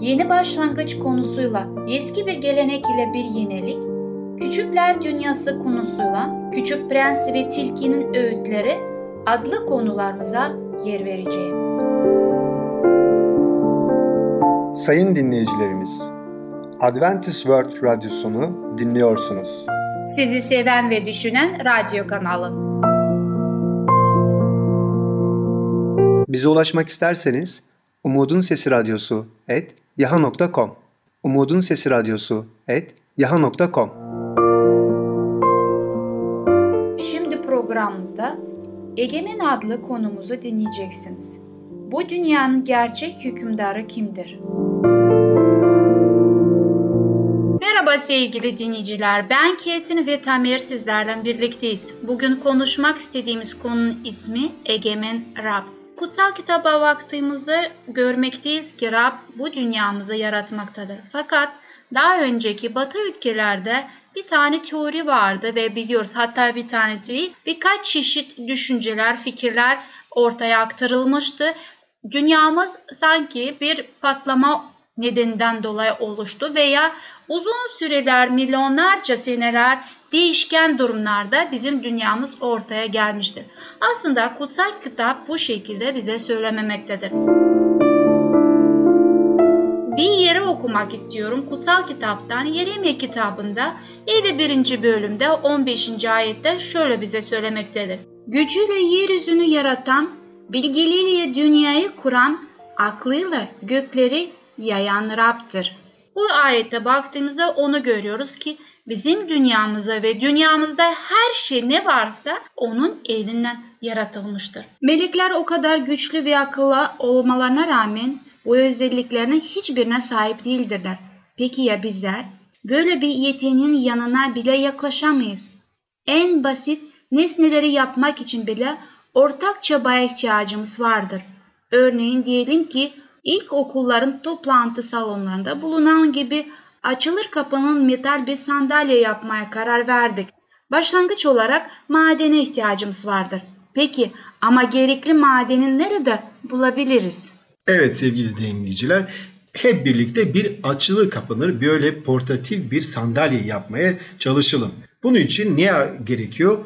yeni başlangıç konusuyla eski bir gelenek ile bir yenilik, küçükler dünyası konusuyla Küçük Prens ve Tilki'nin öğütleri adlı konularımıza yer vereceğim. Sayın dinleyicilerimiz, Adventist World Radyosunu dinliyorsunuz. Sizi seven ve düşünen radyo kanalı. Bize ulaşmak isterseniz Umutun Sesi Radyosu et yaha.com Umutun Sesi Radyosu et yaha.com Şimdi programımızda Egemen adlı konumuzu dinleyeceksiniz. Bu dünyanın gerçek hükümdarı kimdir? Merhaba sevgili dinleyiciler. Ben Ketin ve Tamer sizlerle birlikteyiz. Bugün konuşmak istediğimiz konunun ismi Egemen Rab. Kutsal kitaba baktığımızda görmekteyiz ki Rab bu dünyamızı yaratmaktadır. Fakat daha önceki Batı ülkelerde bir tane teori vardı ve biliyoruz hatta bir tane değil birkaç çeşit düşünceler, fikirler ortaya aktarılmıştı. Dünyamız sanki bir patlama nedeninden dolayı oluştu veya uzun süreler, milyonlarca seneler değişken durumlarda bizim dünyamız ortaya gelmiştir. Aslında kutsal kitap bu şekilde bize söylememektedir. Bir yere okumak istiyorum. Kutsal kitaptan Yeremye kitabında 51. bölümde 15. ayette şöyle bize söylemektedir. Gücüyle yeryüzünü yaratan, bilgiliyle dünyayı kuran, aklıyla gökleri yayan Rab'dır. Bu ayete baktığımızda onu görüyoruz ki bizim dünyamıza ve dünyamızda her şey ne varsa onun elinden yaratılmıştır. Melekler o kadar güçlü ve akıllı olmalarına rağmen bu özelliklerinin hiçbirine sahip değildirler. Peki ya bizler? Böyle bir yeteneğin yanına bile yaklaşamayız. En basit nesneleri yapmak için bile ortak çabaya ihtiyacımız vardır. Örneğin diyelim ki ilk okulların toplantı salonlarında bulunan gibi açılır kapanın metal bir sandalye yapmaya karar verdik. Başlangıç olarak madene ihtiyacımız vardır. Peki ama gerekli madeni nerede bulabiliriz? Evet sevgili dinleyiciler, hep birlikte bir açılır kapanır böyle portatif bir sandalye yapmaya çalışalım. Bunun için ne gerekiyor?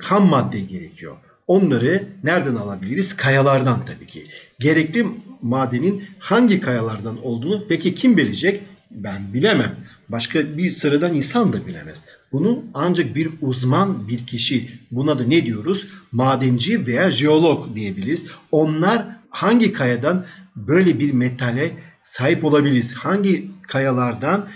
Ham madde gerekiyor. Onları nereden alabiliriz? Kayalardan tabii ki. Gerekli madenin hangi kayalardan olduğunu peki kim bilecek? Ben bilemem. Başka bir sıradan insan da bilemez. Bunu ancak bir uzman bir kişi buna da ne diyoruz? Madenci veya jeolog diyebiliriz. Onlar hangi kayadan böyle bir metale sahip olabiliriz? Hangi kayalardan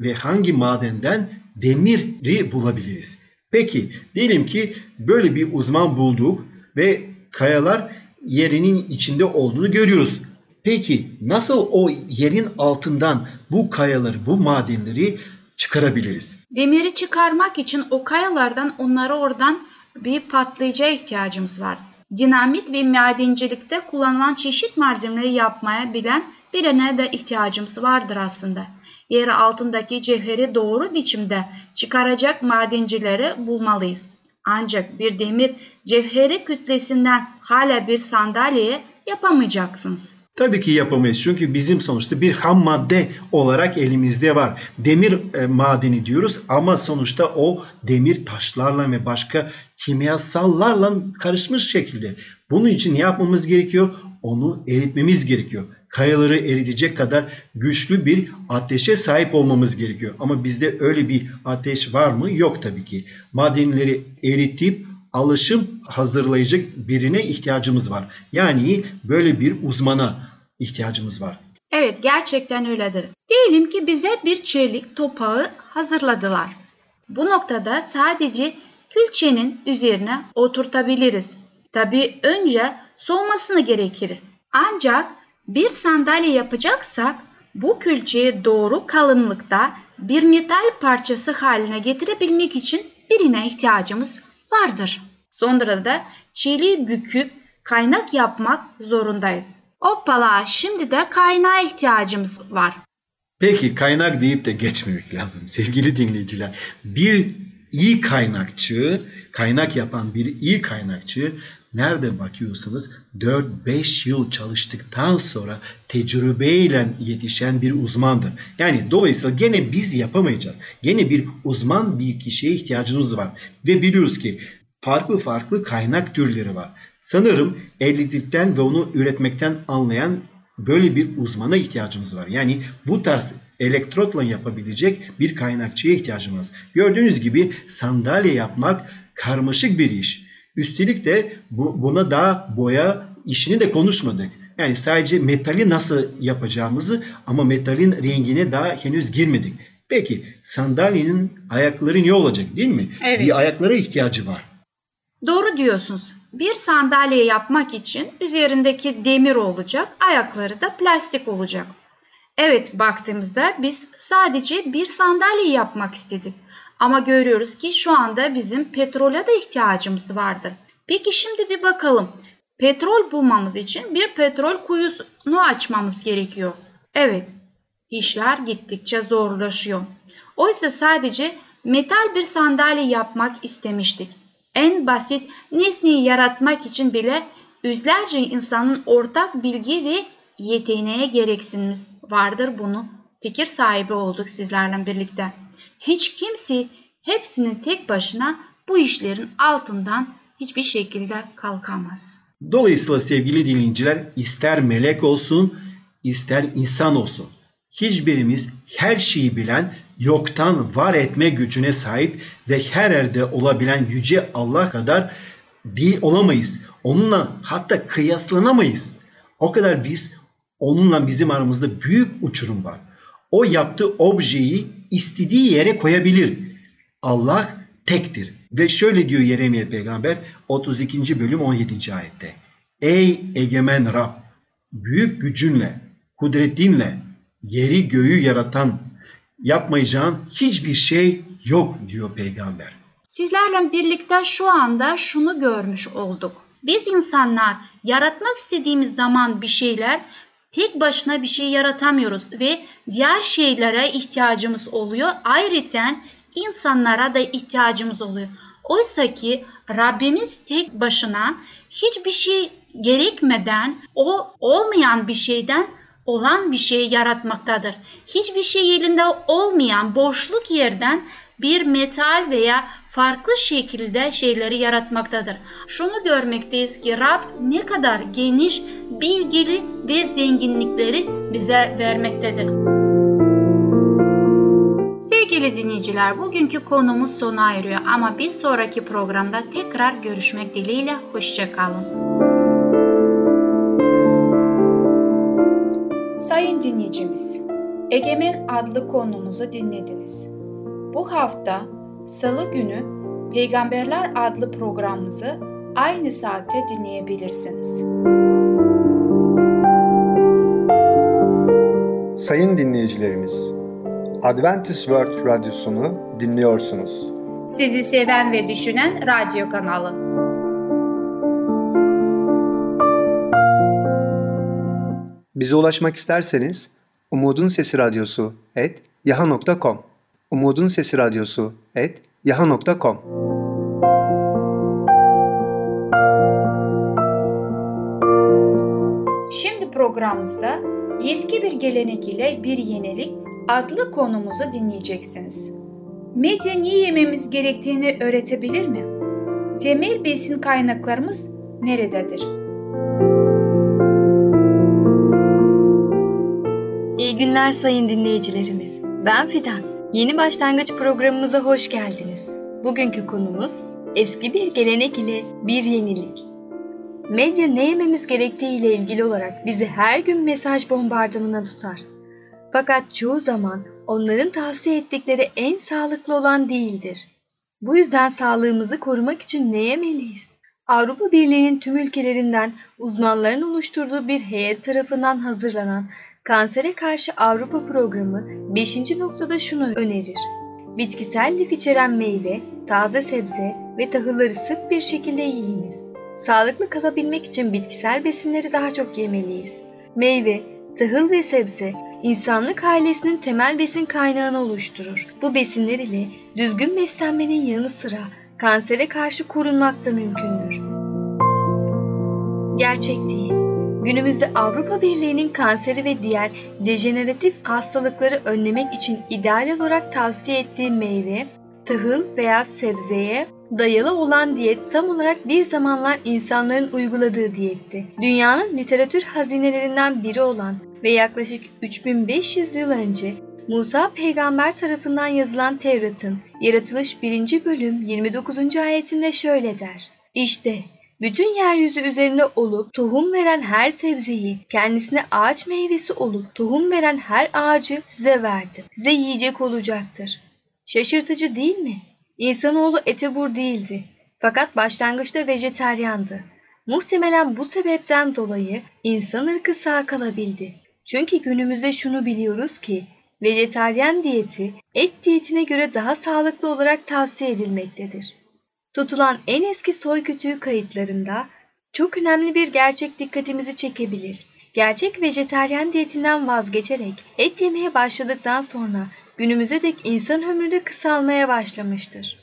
ve hangi madenden demiri bulabiliriz? Peki diyelim ki böyle bir uzman bulduk ve kayalar yerinin içinde olduğunu görüyoruz. Peki nasıl o yerin altından bu kayaları, bu madenleri çıkarabiliriz? Demiri çıkarmak için o kayalardan onları oradan bir patlayıcıya ihtiyacımız var. Dinamit ve madencilikte kullanılan çeşit malzemeleri yapmaya bilen birine de ihtiyacımız vardır aslında. Yer altındaki cevheri doğru biçimde çıkaracak madencileri bulmalıyız. Ancak bir demir cevheri kütlesinden hala bir sandalye yapamayacaksınız. Tabii ki yapamayız çünkü bizim sonuçta bir ham madde olarak elimizde var. Demir e, madeni diyoruz ama sonuçta o demir taşlarla ve başka kimyasallarla karışmış şekilde. Bunun için ne yapmamız gerekiyor? Onu eritmemiz gerekiyor. Kayaları eritecek kadar güçlü bir ateşe sahip olmamız gerekiyor. Ama bizde öyle bir ateş var mı? Yok tabii ki. Madenleri eritip alışım hazırlayacak birine ihtiyacımız var. Yani böyle bir uzmana ihtiyacımız var. Evet gerçekten öyledir. Diyelim ki bize bir çelik topağı hazırladılar. Bu noktada sadece külçenin üzerine oturtabiliriz. Tabi önce soğumasını gerekir. Ancak bir sandalye yapacaksak bu külçeyi doğru kalınlıkta bir metal parçası haline getirebilmek için birine ihtiyacımız vardır. Sonra da çeliği büküp kaynak yapmak zorundayız. Hoppala şimdi de kaynağa ihtiyacımız var. Peki kaynak deyip de geçmemek lazım sevgili dinleyiciler. Bir iyi kaynakçı, kaynak yapan bir iyi kaynakçı nerede bakıyorsanız 4-5 yıl çalıştıktan sonra tecrübeyle yetişen bir uzmandır. Yani dolayısıyla gene biz yapamayacağız. Gene bir uzman bir kişiye ihtiyacımız var. Ve biliyoruz ki farklı farklı kaynak türleri var. Sanırım elektrikten ve onu üretmekten anlayan böyle bir uzmana ihtiyacımız var. Yani bu tarz elektrotla yapabilecek bir kaynakçıya ihtiyacımız. Gördüğünüz gibi sandalye yapmak karmaşık bir iş. Üstelik de bu, buna daha boya işini de konuşmadık. Yani sadece metali nasıl yapacağımızı ama metalin rengine daha henüz girmedik. Peki sandalyenin ayakları ne olacak değil mi? Evet. Bir ayaklara ihtiyacı var. Doğru diyorsunuz. Bir sandalye yapmak için üzerindeki demir olacak, ayakları da plastik olacak. Evet baktığımızda biz sadece bir sandalye yapmak istedik. Ama görüyoruz ki şu anda bizim petrole de ihtiyacımız vardır. Peki şimdi bir bakalım. Petrol bulmamız için bir petrol kuyusunu açmamız gerekiyor. Evet, işler gittikçe zorlaşıyor. Oysa sadece metal bir sandalye yapmak istemiştik. En basit nesneyi yaratmak için bile yüzlerce insanın ortak bilgi ve yeteneğe gereksinimiz vardır bunu. Fikir sahibi olduk sizlerle birlikte. Hiç kimse hepsinin tek başına bu işlerin altından hiçbir şekilde kalkamaz. Dolayısıyla sevgili dinleyiciler ister melek olsun ister insan olsun. Hiçbirimiz her şeyi bilen yoktan var etme gücüne sahip ve her yerde olabilen yüce Allah kadar değil olamayız. Onunla hatta kıyaslanamayız. O kadar biz onunla bizim aramızda büyük uçurum var. O yaptığı objeyi istediği yere koyabilir. Allah tektir. Ve şöyle diyor Yeremye peygamber 32. bölüm 17. ayette. Ey egemen Rab büyük gücünle, kudretinle yeri göğü yaratan yapmayacağın hiçbir şey yok diyor peygamber. Sizlerle birlikte şu anda şunu görmüş olduk. Biz insanlar yaratmak istediğimiz zaman bir şeyler tek başına bir şey yaratamıyoruz ve diğer şeylere ihtiyacımız oluyor. Ayrıca insanlara da ihtiyacımız oluyor. Oysa ki Rabbimiz tek başına hiçbir şey gerekmeden o olmayan bir şeyden olan bir şey yaratmaktadır. Hiçbir şey elinde olmayan boşluk yerden bir metal veya farklı şekilde şeyleri yaratmaktadır. Şunu görmekteyiz ki Rab ne kadar geniş, bilgili ve zenginlikleri bize vermektedir. Sevgili dinleyiciler, bugünkü konumuz sona eriyor ama bir sonraki programda tekrar görüşmek dileğiyle hoşçakalın. Sayın dinleyicimiz, Egemen adlı konumuzu dinlediniz. Bu hafta Salı günü Peygamberler adlı programımızı aynı saatte dinleyebilirsiniz. Sayın dinleyicilerimiz, Adventist World Radyosunu dinliyorsunuz. Sizi seven ve düşünen radyo kanalı. Bize ulaşmak isterseniz Umutun Sesi Radyosu et yaha.com Umutun Sesi Radyosu et yaha.com Şimdi programımızda eski bir gelenek ile bir yenilik adlı konumuzu dinleyeceksiniz. Medya niye yememiz gerektiğini öğretebilir mi? Temel besin kaynaklarımız nerededir? İyi günler sayın dinleyicilerimiz. Ben Fidan. Yeni başlangıç programımıza hoş geldiniz. Bugünkü konumuz eski bir gelenek ile bir yenilik. Medya ne yememiz gerektiği ile ilgili olarak bizi her gün mesaj bombardımanına tutar. Fakat çoğu zaman onların tavsiye ettikleri en sağlıklı olan değildir. Bu yüzden sağlığımızı korumak için ne yemeliyiz? Avrupa Birliği'nin tüm ülkelerinden uzmanların oluşturduğu bir heyet tarafından hazırlanan Kansere Karşı Avrupa Programı 5. noktada şunu önerir. Bitkisel lif içeren meyve, taze sebze ve tahılları sık bir şekilde yiyiniz. Sağlıklı kalabilmek için bitkisel besinleri daha çok yemeliyiz. Meyve, tahıl ve sebze insanlık ailesinin temel besin kaynağını oluşturur. Bu besinler ile düzgün beslenmenin yanı sıra kansere karşı korunmak da mümkündür. Gerçek değil. Günümüzde Avrupa Birliği'nin kanseri ve diğer dejeneratif hastalıkları önlemek için ideal olarak tavsiye ettiği meyve, tahıl veya sebzeye dayalı olan diyet tam olarak bir zamanlar insanların uyguladığı diyetti. Dünyanın literatür hazinelerinden biri olan ve yaklaşık 3500 yıl önce Musa peygamber tarafından yazılan Tevrat'ın Yaratılış 1. bölüm 29. ayetinde şöyle der. İşte bütün yeryüzü üzerinde olup tohum veren her sebzeyi, kendisine ağaç meyvesi olup tohum veren her ağacı size verdim. Size yiyecek olacaktır. Şaşırtıcı değil mi? İnsanoğlu etebur değildi. Fakat başlangıçta vejeteryandı. Muhtemelen bu sebepten dolayı insan ırkı sağ kalabildi. Çünkü günümüzde şunu biliyoruz ki vejeteryan diyeti et diyetine göre daha sağlıklı olarak tavsiye edilmektedir. Tutulan en eski soy kütüğü kayıtlarında çok önemli bir gerçek dikkatimizi çekebilir. Gerçek vejeteryan diyetinden vazgeçerek et yemeye başladıktan sonra günümüze dek insan ömrü de kısalmaya başlamıştır.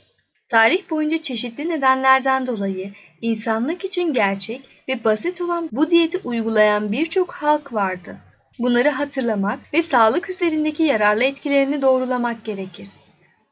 Tarih boyunca çeşitli nedenlerden dolayı insanlık için gerçek ve basit olan bu diyeti uygulayan birçok halk vardı. Bunları hatırlamak ve sağlık üzerindeki yararlı etkilerini doğrulamak gerekir.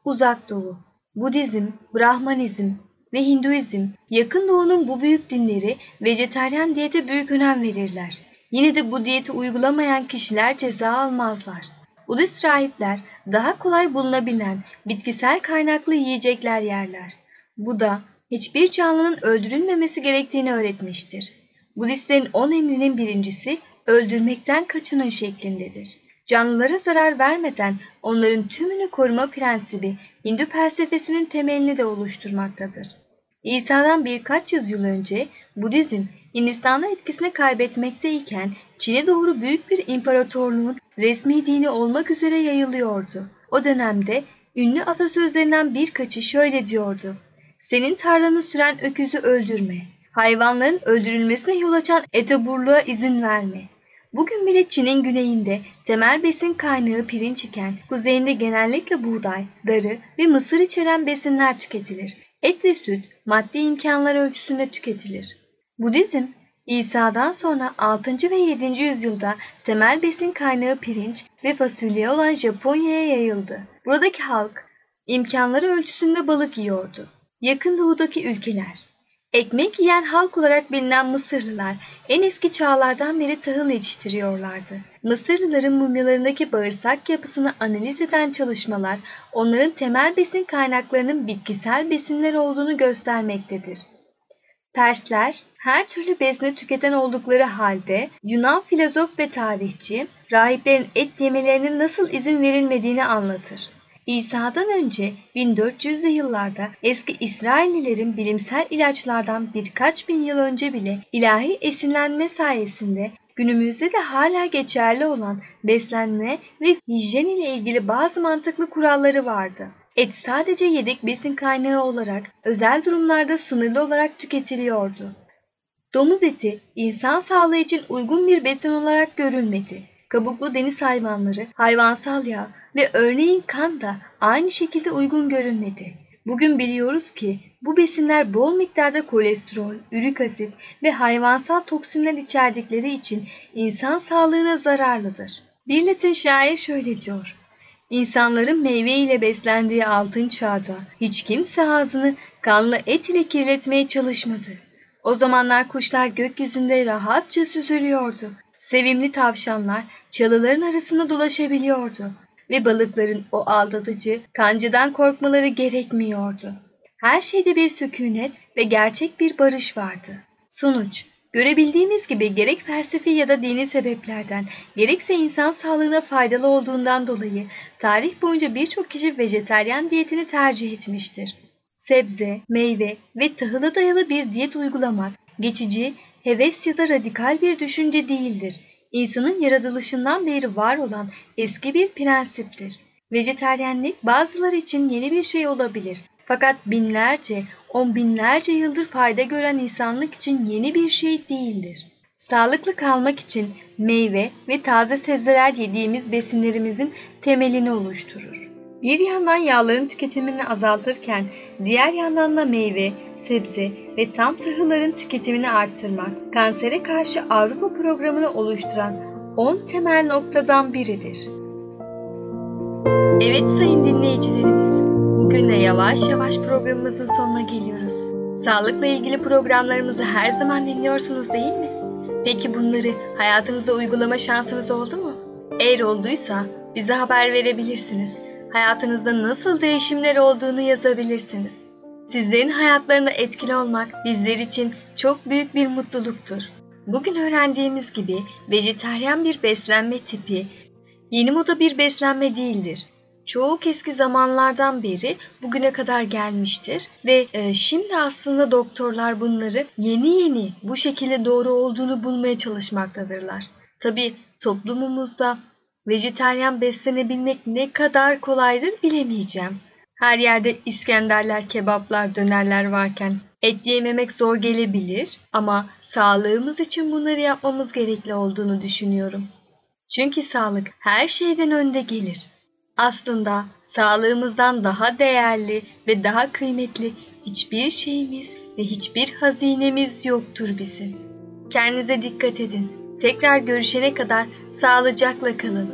Uzak Doğu, Budizm, Brahmanizm ve Hinduizm, Yakın Doğu'nun bu büyük dinleri vejeteryan diyete büyük önem verirler. Yine de bu diyeti uygulamayan kişiler ceza almazlar. Budist rahipler daha kolay bulunabilen bitkisel kaynaklı yiyecekler yerler. Bu da hiçbir canlının öldürülmemesi gerektiğini öğretmiştir. Budistlerin on emrinin birincisi öldürmekten kaçının şeklindedir. Canlılara zarar vermeden onların tümünü koruma prensibi Hindu felsefesinin temelini de oluşturmaktadır. İsa'dan birkaç yüzyıl önce Budizm Hindistan'da etkisini kaybetmekteyken Çin'e doğru büyük bir imparatorluğun resmi dini olmak üzere yayılıyordu. O dönemde ünlü atasözlerinden birkaçı şöyle diyordu. Senin tarlanı süren öküzü öldürme. Hayvanların öldürülmesine yol açan etoburluğa izin verme. Bugün bile Çin'in güneyinde temel besin kaynağı pirinç iken kuzeyinde genellikle buğday, darı ve mısır içeren besinler tüketilir. Et ve süt maddi imkanlar ölçüsünde tüketilir. Budizm, İsa'dan sonra 6. ve 7. yüzyılda temel besin kaynağı pirinç ve fasulye olan Japonya'ya yayıldı. Buradaki halk imkanları ölçüsünde balık yiyordu. Yakın doğudaki ülkeler Ekmek yiyen halk olarak bilinen Mısırlılar en eski çağlardan beri tahıl yetiştiriyorlardı. Mısırlıların mumyalarındaki bağırsak yapısını analiz eden çalışmalar onların temel besin kaynaklarının bitkisel besinler olduğunu göstermektedir. Persler her türlü besini tüketen oldukları halde Yunan filozof ve tarihçi rahiplerin et yemelerinin nasıl izin verilmediğini anlatır. İsa'dan önce 1400'lü yıllarda eski İsraillilerin bilimsel ilaçlardan birkaç bin yıl önce bile ilahi esinlenme sayesinde günümüzde de hala geçerli olan beslenme ve hijyen ile ilgili bazı mantıklı kuralları vardı. Et sadece yedek besin kaynağı olarak özel durumlarda sınırlı olarak tüketiliyordu. Domuz eti insan sağlığı için uygun bir besin olarak görülmedi. Kabuklu deniz hayvanları, hayvansal yağ ve örneğin kan da aynı şekilde uygun görülmedi. Bugün biliyoruz ki bu besinler bol miktarda kolesterol, ürik asit ve hayvansal toksinler içerdikleri için insan sağlığına zararlıdır. Bir Latin şair şöyle diyor. İnsanların meyve ile beslendiği altın çağda hiç kimse ağzını kanlı et ile kirletmeye çalışmadı. O zamanlar kuşlar gökyüzünde rahatça süzülüyordu. Sevimli tavşanlar çalıların arasında dolaşabiliyordu ve balıkların o aldatıcı kancıdan korkmaları gerekmiyordu. Her şeyde bir sükunet ve gerçek bir barış vardı. Sonuç, görebildiğimiz gibi gerek felsefi ya da dini sebeplerden, gerekse insan sağlığına faydalı olduğundan dolayı tarih boyunca birçok kişi vejeteryan diyetini tercih etmiştir. Sebze, meyve ve tahıla dayalı bir diyet uygulamak geçici, heves ya da radikal bir düşünce değildir. İnsanın yaratılışından beri var olan eski bir prensiptir. Vejeteryenlik bazıları için yeni bir şey olabilir. Fakat binlerce, on binlerce yıldır fayda gören insanlık için yeni bir şey değildir. Sağlıklı kalmak için meyve ve taze sebzeler yediğimiz besinlerimizin temelini oluşturur. Bir yandan yağların tüketimini azaltırken diğer yandan da meyve, sebze ve tam tahılların tüketimini arttırmak kansere karşı Avrupa programını oluşturan 10 temel noktadan biridir. Evet sayın dinleyicilerimiz, bugün de yavaş yavaş programımızın sonuna geliyoruz. Sağlıkla ilgili programlarımızı her zaman dinliyorsunuz değil mi? Peki bunları hayatınıza uygulama şansınız oldu mu? Eğer olduysa bize haber verebilirsiniz. Hayatınızda nasıl değişimler olduğunu yazabilirsiniz. Sizlerin hayatlarında etkili olmak bizler için çok büyük bir mutluluktur. Bugün öğrendiğimiz gibi vejeteryan bir beslenme tipi yeni moda bir beslenme değildir. Çok eski zamanlardan beri bugüne kadar gelmiştir ve e, şimdi aslında doktorlar bunları yeni yeni bu şekilde doğru olduğunu bulmaya çalışmaktadırlar. Tabi toplumumuzda vejeteryan beslenebilmek ne kadar kolaydır bilemeyeceğim. Her yerde İskenderler, kebaplar, dönerler varken et yememek zor gelebilir ama sağlığımız için bunları yapmamız gerekli olduğunu düşünüyorum. Çünkü sağlık her şeyden önde gelir. Aslında sağlığımızdan daha değerli ve daha kıymetli hiçbir şeyimiz ve hiçbir hazinemiz yoktur bizim. Kendinize dikkat edin. Tekrar görüşene kadar sağlıcakla kalın.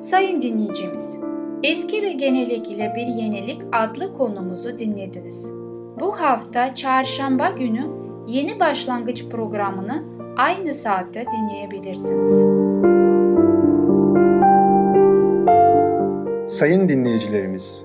Sayın dinleyicimiz, eski ve genelik ile bir yenilik adlı konumuzu dinlediniz. Bu hafta çarşamba günü yeni başlangıç programını aynı saatte dinleyebilirsiniz. Sayın dinleyicilerimiz,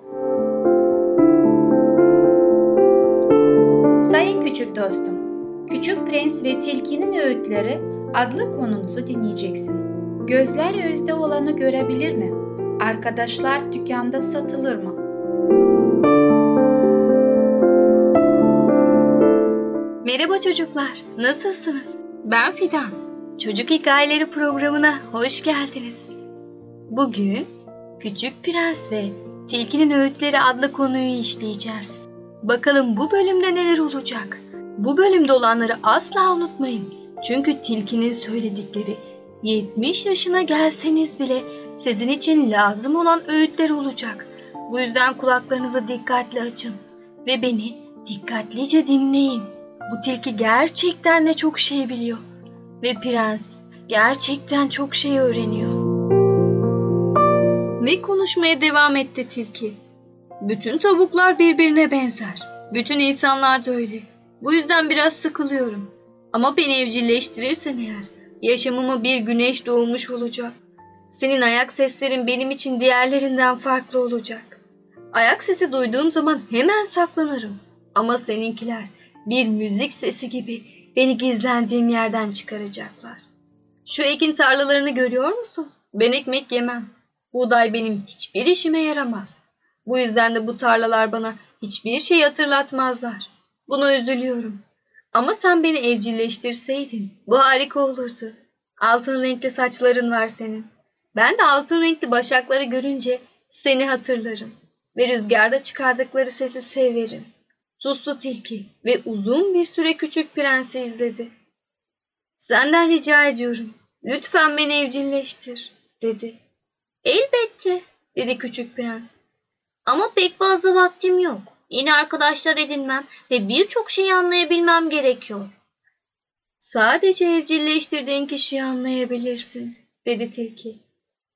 Ve Tilkinin Öğütleri adlı konumuzu dinleyeceksin. Gözler özde olanı görebilir mi? Arkadaşlar dükkanda satılır mı? Merhaba çocuklar, nasılsınız? Ben Fidan. Çocuk Hikayeleri programına hoş geldiniz. Bugün Küçük Prens ve Tilkinin Öğütleri adlı konuyu işleyeceğiz. Bakalım bu bölümde neler olacak? Bu bölümde olanları asla unutmayın. Çünkü tilkinin söyledikleri 70 yaşına gelseniz bile sizin için lazım olan öğütler olacak. Bu yüzden kulaklarınızı dikkatli açın ve beni dikkatlice dinleyin. Bu tilki gerçekten de çok şey biliyor ve prens gerçekten çok şey öğreniyor. Ve konuşmaya devam etti tilki. Bütün tavuklar birbirine benzer. Bütün insanlar da öyle. Bu yüzden biraz sıkılıyorum. Ama beni evcilleştirirsen eğer yaşamıma bir güneş doğmuş olacak. Senin ayak seslerin benim için diğerlerinden farklı olacak. Ayak sesi duyduğum zaman hemen saklanırım. Ama seninkiler bir müzik sesi gibi beni gizlendiğim yerden çıkaracaklar. Şu ekin tarlalarını görüyor musun? Ben ekmek yemem. Buğday benim hiçbir işime yaramaz. Bu yüzden de bu tarlalar bana hiçbir şey hatırlatmazlar. Buna üzülüyorum. Ama sen beni evcilleştirseydin bu harika olurdu. Altın renkli saçların var senin. Ben de altın renkli başakları görünce seni hatırlarım ve rüzgarda çıkardıkları sesi severim. Sustu tilki ve uzun bir süre küçük prensi izledi. Senden rica ediyorum. Lütfen beni evcilleştir, dedi. Elbette, dedi küçük prens. Ama pek fazla vaktim yok. Yeni arkadaşlar edinmem ve birçok şeyi anlayabilmem gerekiyor. Sadece evcilleştirdiğin kişiyi anlayabilirsin, dedi tilki.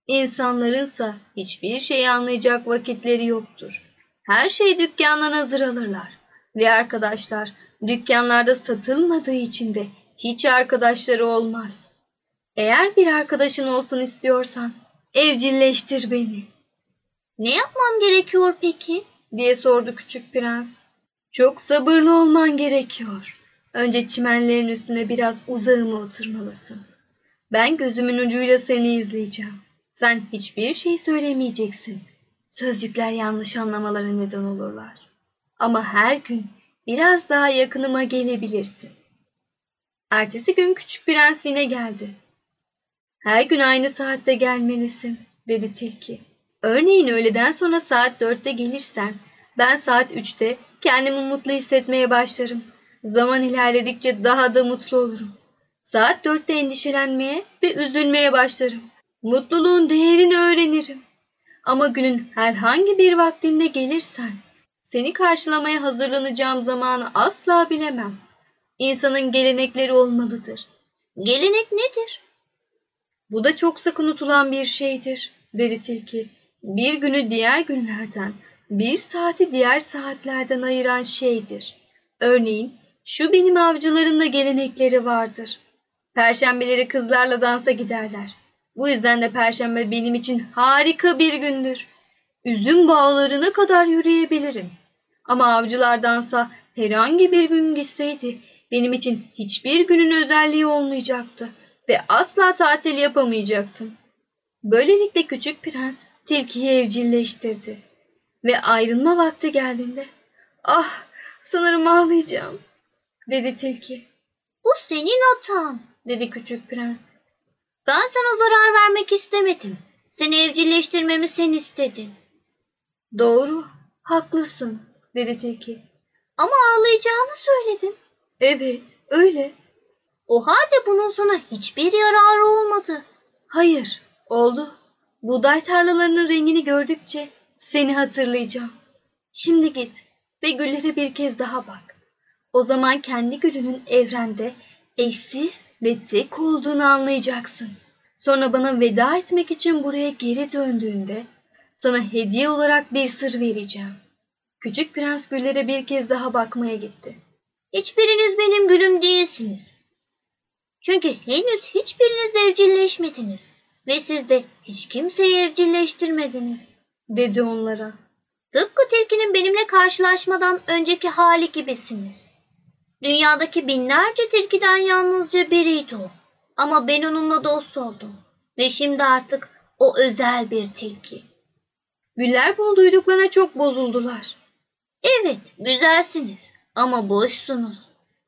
İnsanlarınsa hiçbir şeyi anlayacak vakitleri yoktur. Her şey dükkandan hazır alırlar. Ve arkadaşlar dükkanlarda satılmadığı için de hiç arkadaşları olmaz. Eğer bir arkadaşın olsun istiyorsan evcilleştir beni. Ne yapmam gerekiyor peki? Diye sordu küçük prens. Çok sabırlı olman gerekiyor. Önce çimenlerin üstüne biraz uzağıma oturmalısın. Ben gözümün ucuyla seni izleyeceğim. Sen hiçbir şey söylemeyeceksin. Sözcükler yanlış anlamalara neden olurlar. Ama her gün biraz daha yakınıma gelebilirsin. Ertesi gün küçük prens yine geldi. Her gün aynı saatte gelmelisin, dedi tilki. Örneğin öğleden sonra saat dörtte gelirsen, ben saat üçte kendimi mutlu hissetmeye başlarım. Zaman ilerledikçe daha da mutlu olurum. Saat dörtte endişelenmeye ve üzülmeye başlarım. Mutluluğun değerini öğrenirim. Ama günün herhangi bir vaktinde gelirsen, seni karşılamaya hazırlanacağım zamanı asla bilemem. İnsanın gelenekleri olmalıdır. Gelenek nedir? Bu da çok sık unutulan bir şeydir, dedi tilki. Bir günü diğer günlerden, bir saati diğer saatlerden ayıran şeydir. Örneğin, şu benim avcıların da gelenekleri vardır. Perşembeleri kızlarla dansa giderler. Bu yüzden de perşembe benim için harika bir gündür. Üzüm bağlarına kadar yürüyebilirim. Ama avcılardansa herhangi bir gün gitseydi benim için hiçbir günün özelliği olmayacaktı ve asla tatil yapamayacaktım. Böylelikle küçük prens tilkiyi evcilleştirdi ve ayrılma vakti geldiğinde ah sanırım ağlayacağım dedi tilki. Bu senin hatan dedi küçük prens. Ben sana zarar vermek istemedim. Seni evcilleştirmemi sen istedin. Doğru, haklısın dedi tilki. Ama ağlayacağını söyledin. Evet, öyle. O halde bunun sana hiçbir yararı olmadı. Hayır, oldu. Buğday tarlalarının rengini gördükçe seni hatırlayacağım. Şimdi git ve güllere bir kez daha bak. O zaman kendi gülünün evrende eşsiz ve tek olduğunu anlayacaksın. Sonra bana veda etmek için buraya geri döndüğünde sana hediye olarak bir sır vereceğim. Küçük prens güllere bir kez daha bakmaya gitti. Hiçbiriniz benim gülüm değilsiniz. Çünkü henüz hiçbiriniz evcilleşmediniz ve siz de hiç kimseyi evcilleştirmediniz, dedi onlara. Tıpkı tilkinin benimle karşılaşmadan önceki hali gibisiniz. Dünyadaki binlerce tilkiden yalnızca biriydi o. Ama ben onunla dost oldum. Ve şimdi artık o özel bir tilki. Güller bunu duyduklarına çok bozuldular. Evet, güzelsiniz ama boşsunuz.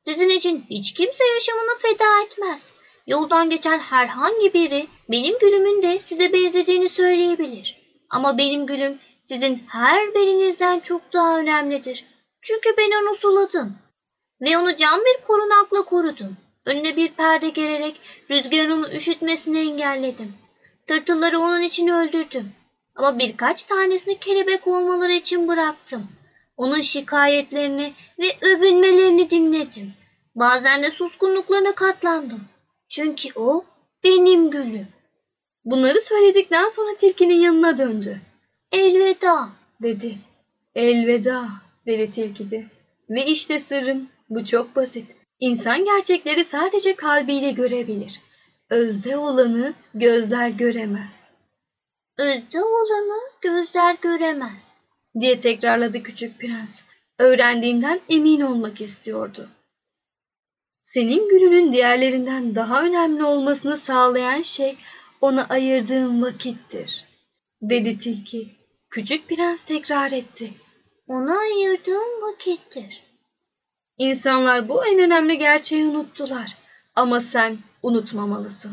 Sizin için hiç kimse yaşamını feda etmez. Yoldan geçen herhangi biri benim gülümün de size benzediğini söyleyebilir. Ama benim gülüm sizin her birinizden çok daha önemlidir. Çünkü ben onu suladım. Ve onu cam bir korunakla korudum. Önüne bir perde gererek rüzgarın onu üşütmesini engelledim. Tırtılları onun için öldürdüm. Ama birkaç tanesini kelebek olmaları için bıraktım. Onun şikayetlerini ve övünmelerini dinledim. Bazen de suskunluklarına katlandım. Çünkü o benim gülüm. Bunları söyledikten sonra tilkinin yanına döndü. Elveda dedi. Elveda dedi tilki de. Ve işte sırrım bu çok basit. İnsan gerçekleri sadece kalbiyle görebilir. Özde olanı gözler göremez. Özde olanı gözler göremez diye tekrarladı küçük prens. Öğrendiğinden emin olmak istiyordu. Senin gülünün diğerlerinden daha önemli olmasını sağlayan şey ona ayırdığın vakittir, dedi tilki. Küçük prens tekrar etti. Ona ayırdığım vakittir. İnsanlar bu en önemli gerçeği unuttular. Ama sen unutmamalısın.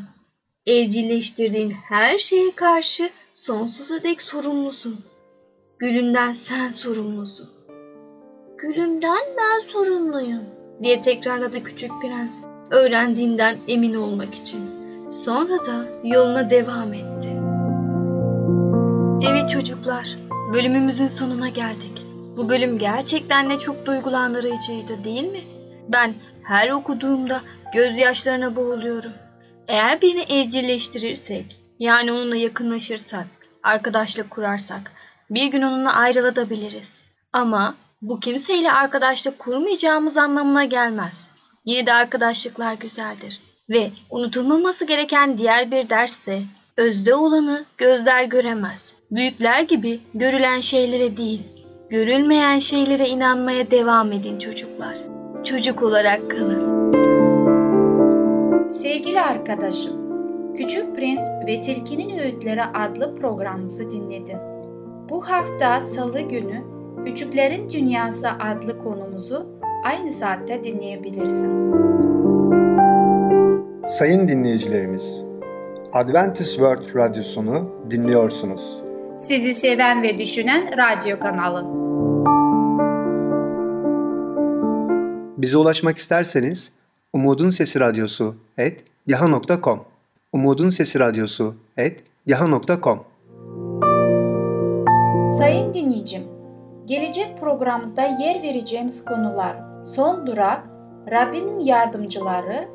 Evcilleştirdiğin her şeye karşı sonsuza dek sorumlusun. Gülünden sen sorumlusun. Gülümden ben sorumluyum diye tekrarladı küçük prens. Öğrendiğinden emin olmak için. Sonra da yoluna devam etti. Evet çocuklar, bölümümüzün sonuna geldik. Bu bölüm gerçekten de çok duygulandırıcıydı değil mi? Ben her okuduğumda gözyaşlarına boğuluyorum. Eğer birini evcilleştirirsek, yani onunla yakınlaşırsak, arkadaşlık kurarsak, bir gün onunla ayrılabiliriz. Ama bu kimseyle arkadaşlık kurmayacağımız anlamına gelmez. Yine de arkadaşlıklar güzeldir. Ve unutulmaması gereken diğer bir ders de özde olanı gözler göremez. Büyükler gibi görülen şeylere değil, görülmeyen şeylere inanmaya devam edin çocuklar. Çocuk olarak kalın. Sevgili arkadaşım, Küçük Prens ve Tilkinin Öğütleri adlı programımızı dinledin. Bu hafta salı günü Küçüklerin Dünyası adlı konumuzu aynı saatte dinleyebilirsin. Sayın dinleyicilerimiz, Adventist World Radyosunu dinliyorsunuz. Sizi seven ve düşünen radyo kanalı. Bize ulaşmak isterseniz Umutun Sesi Radyosu et yaha.com Umutun Sesi Radyosu et yaha.com Sayın dinleyicim, gelecek programımızda yer vereceğimiz konular Son Durak, Rabbinin Yardımcıları,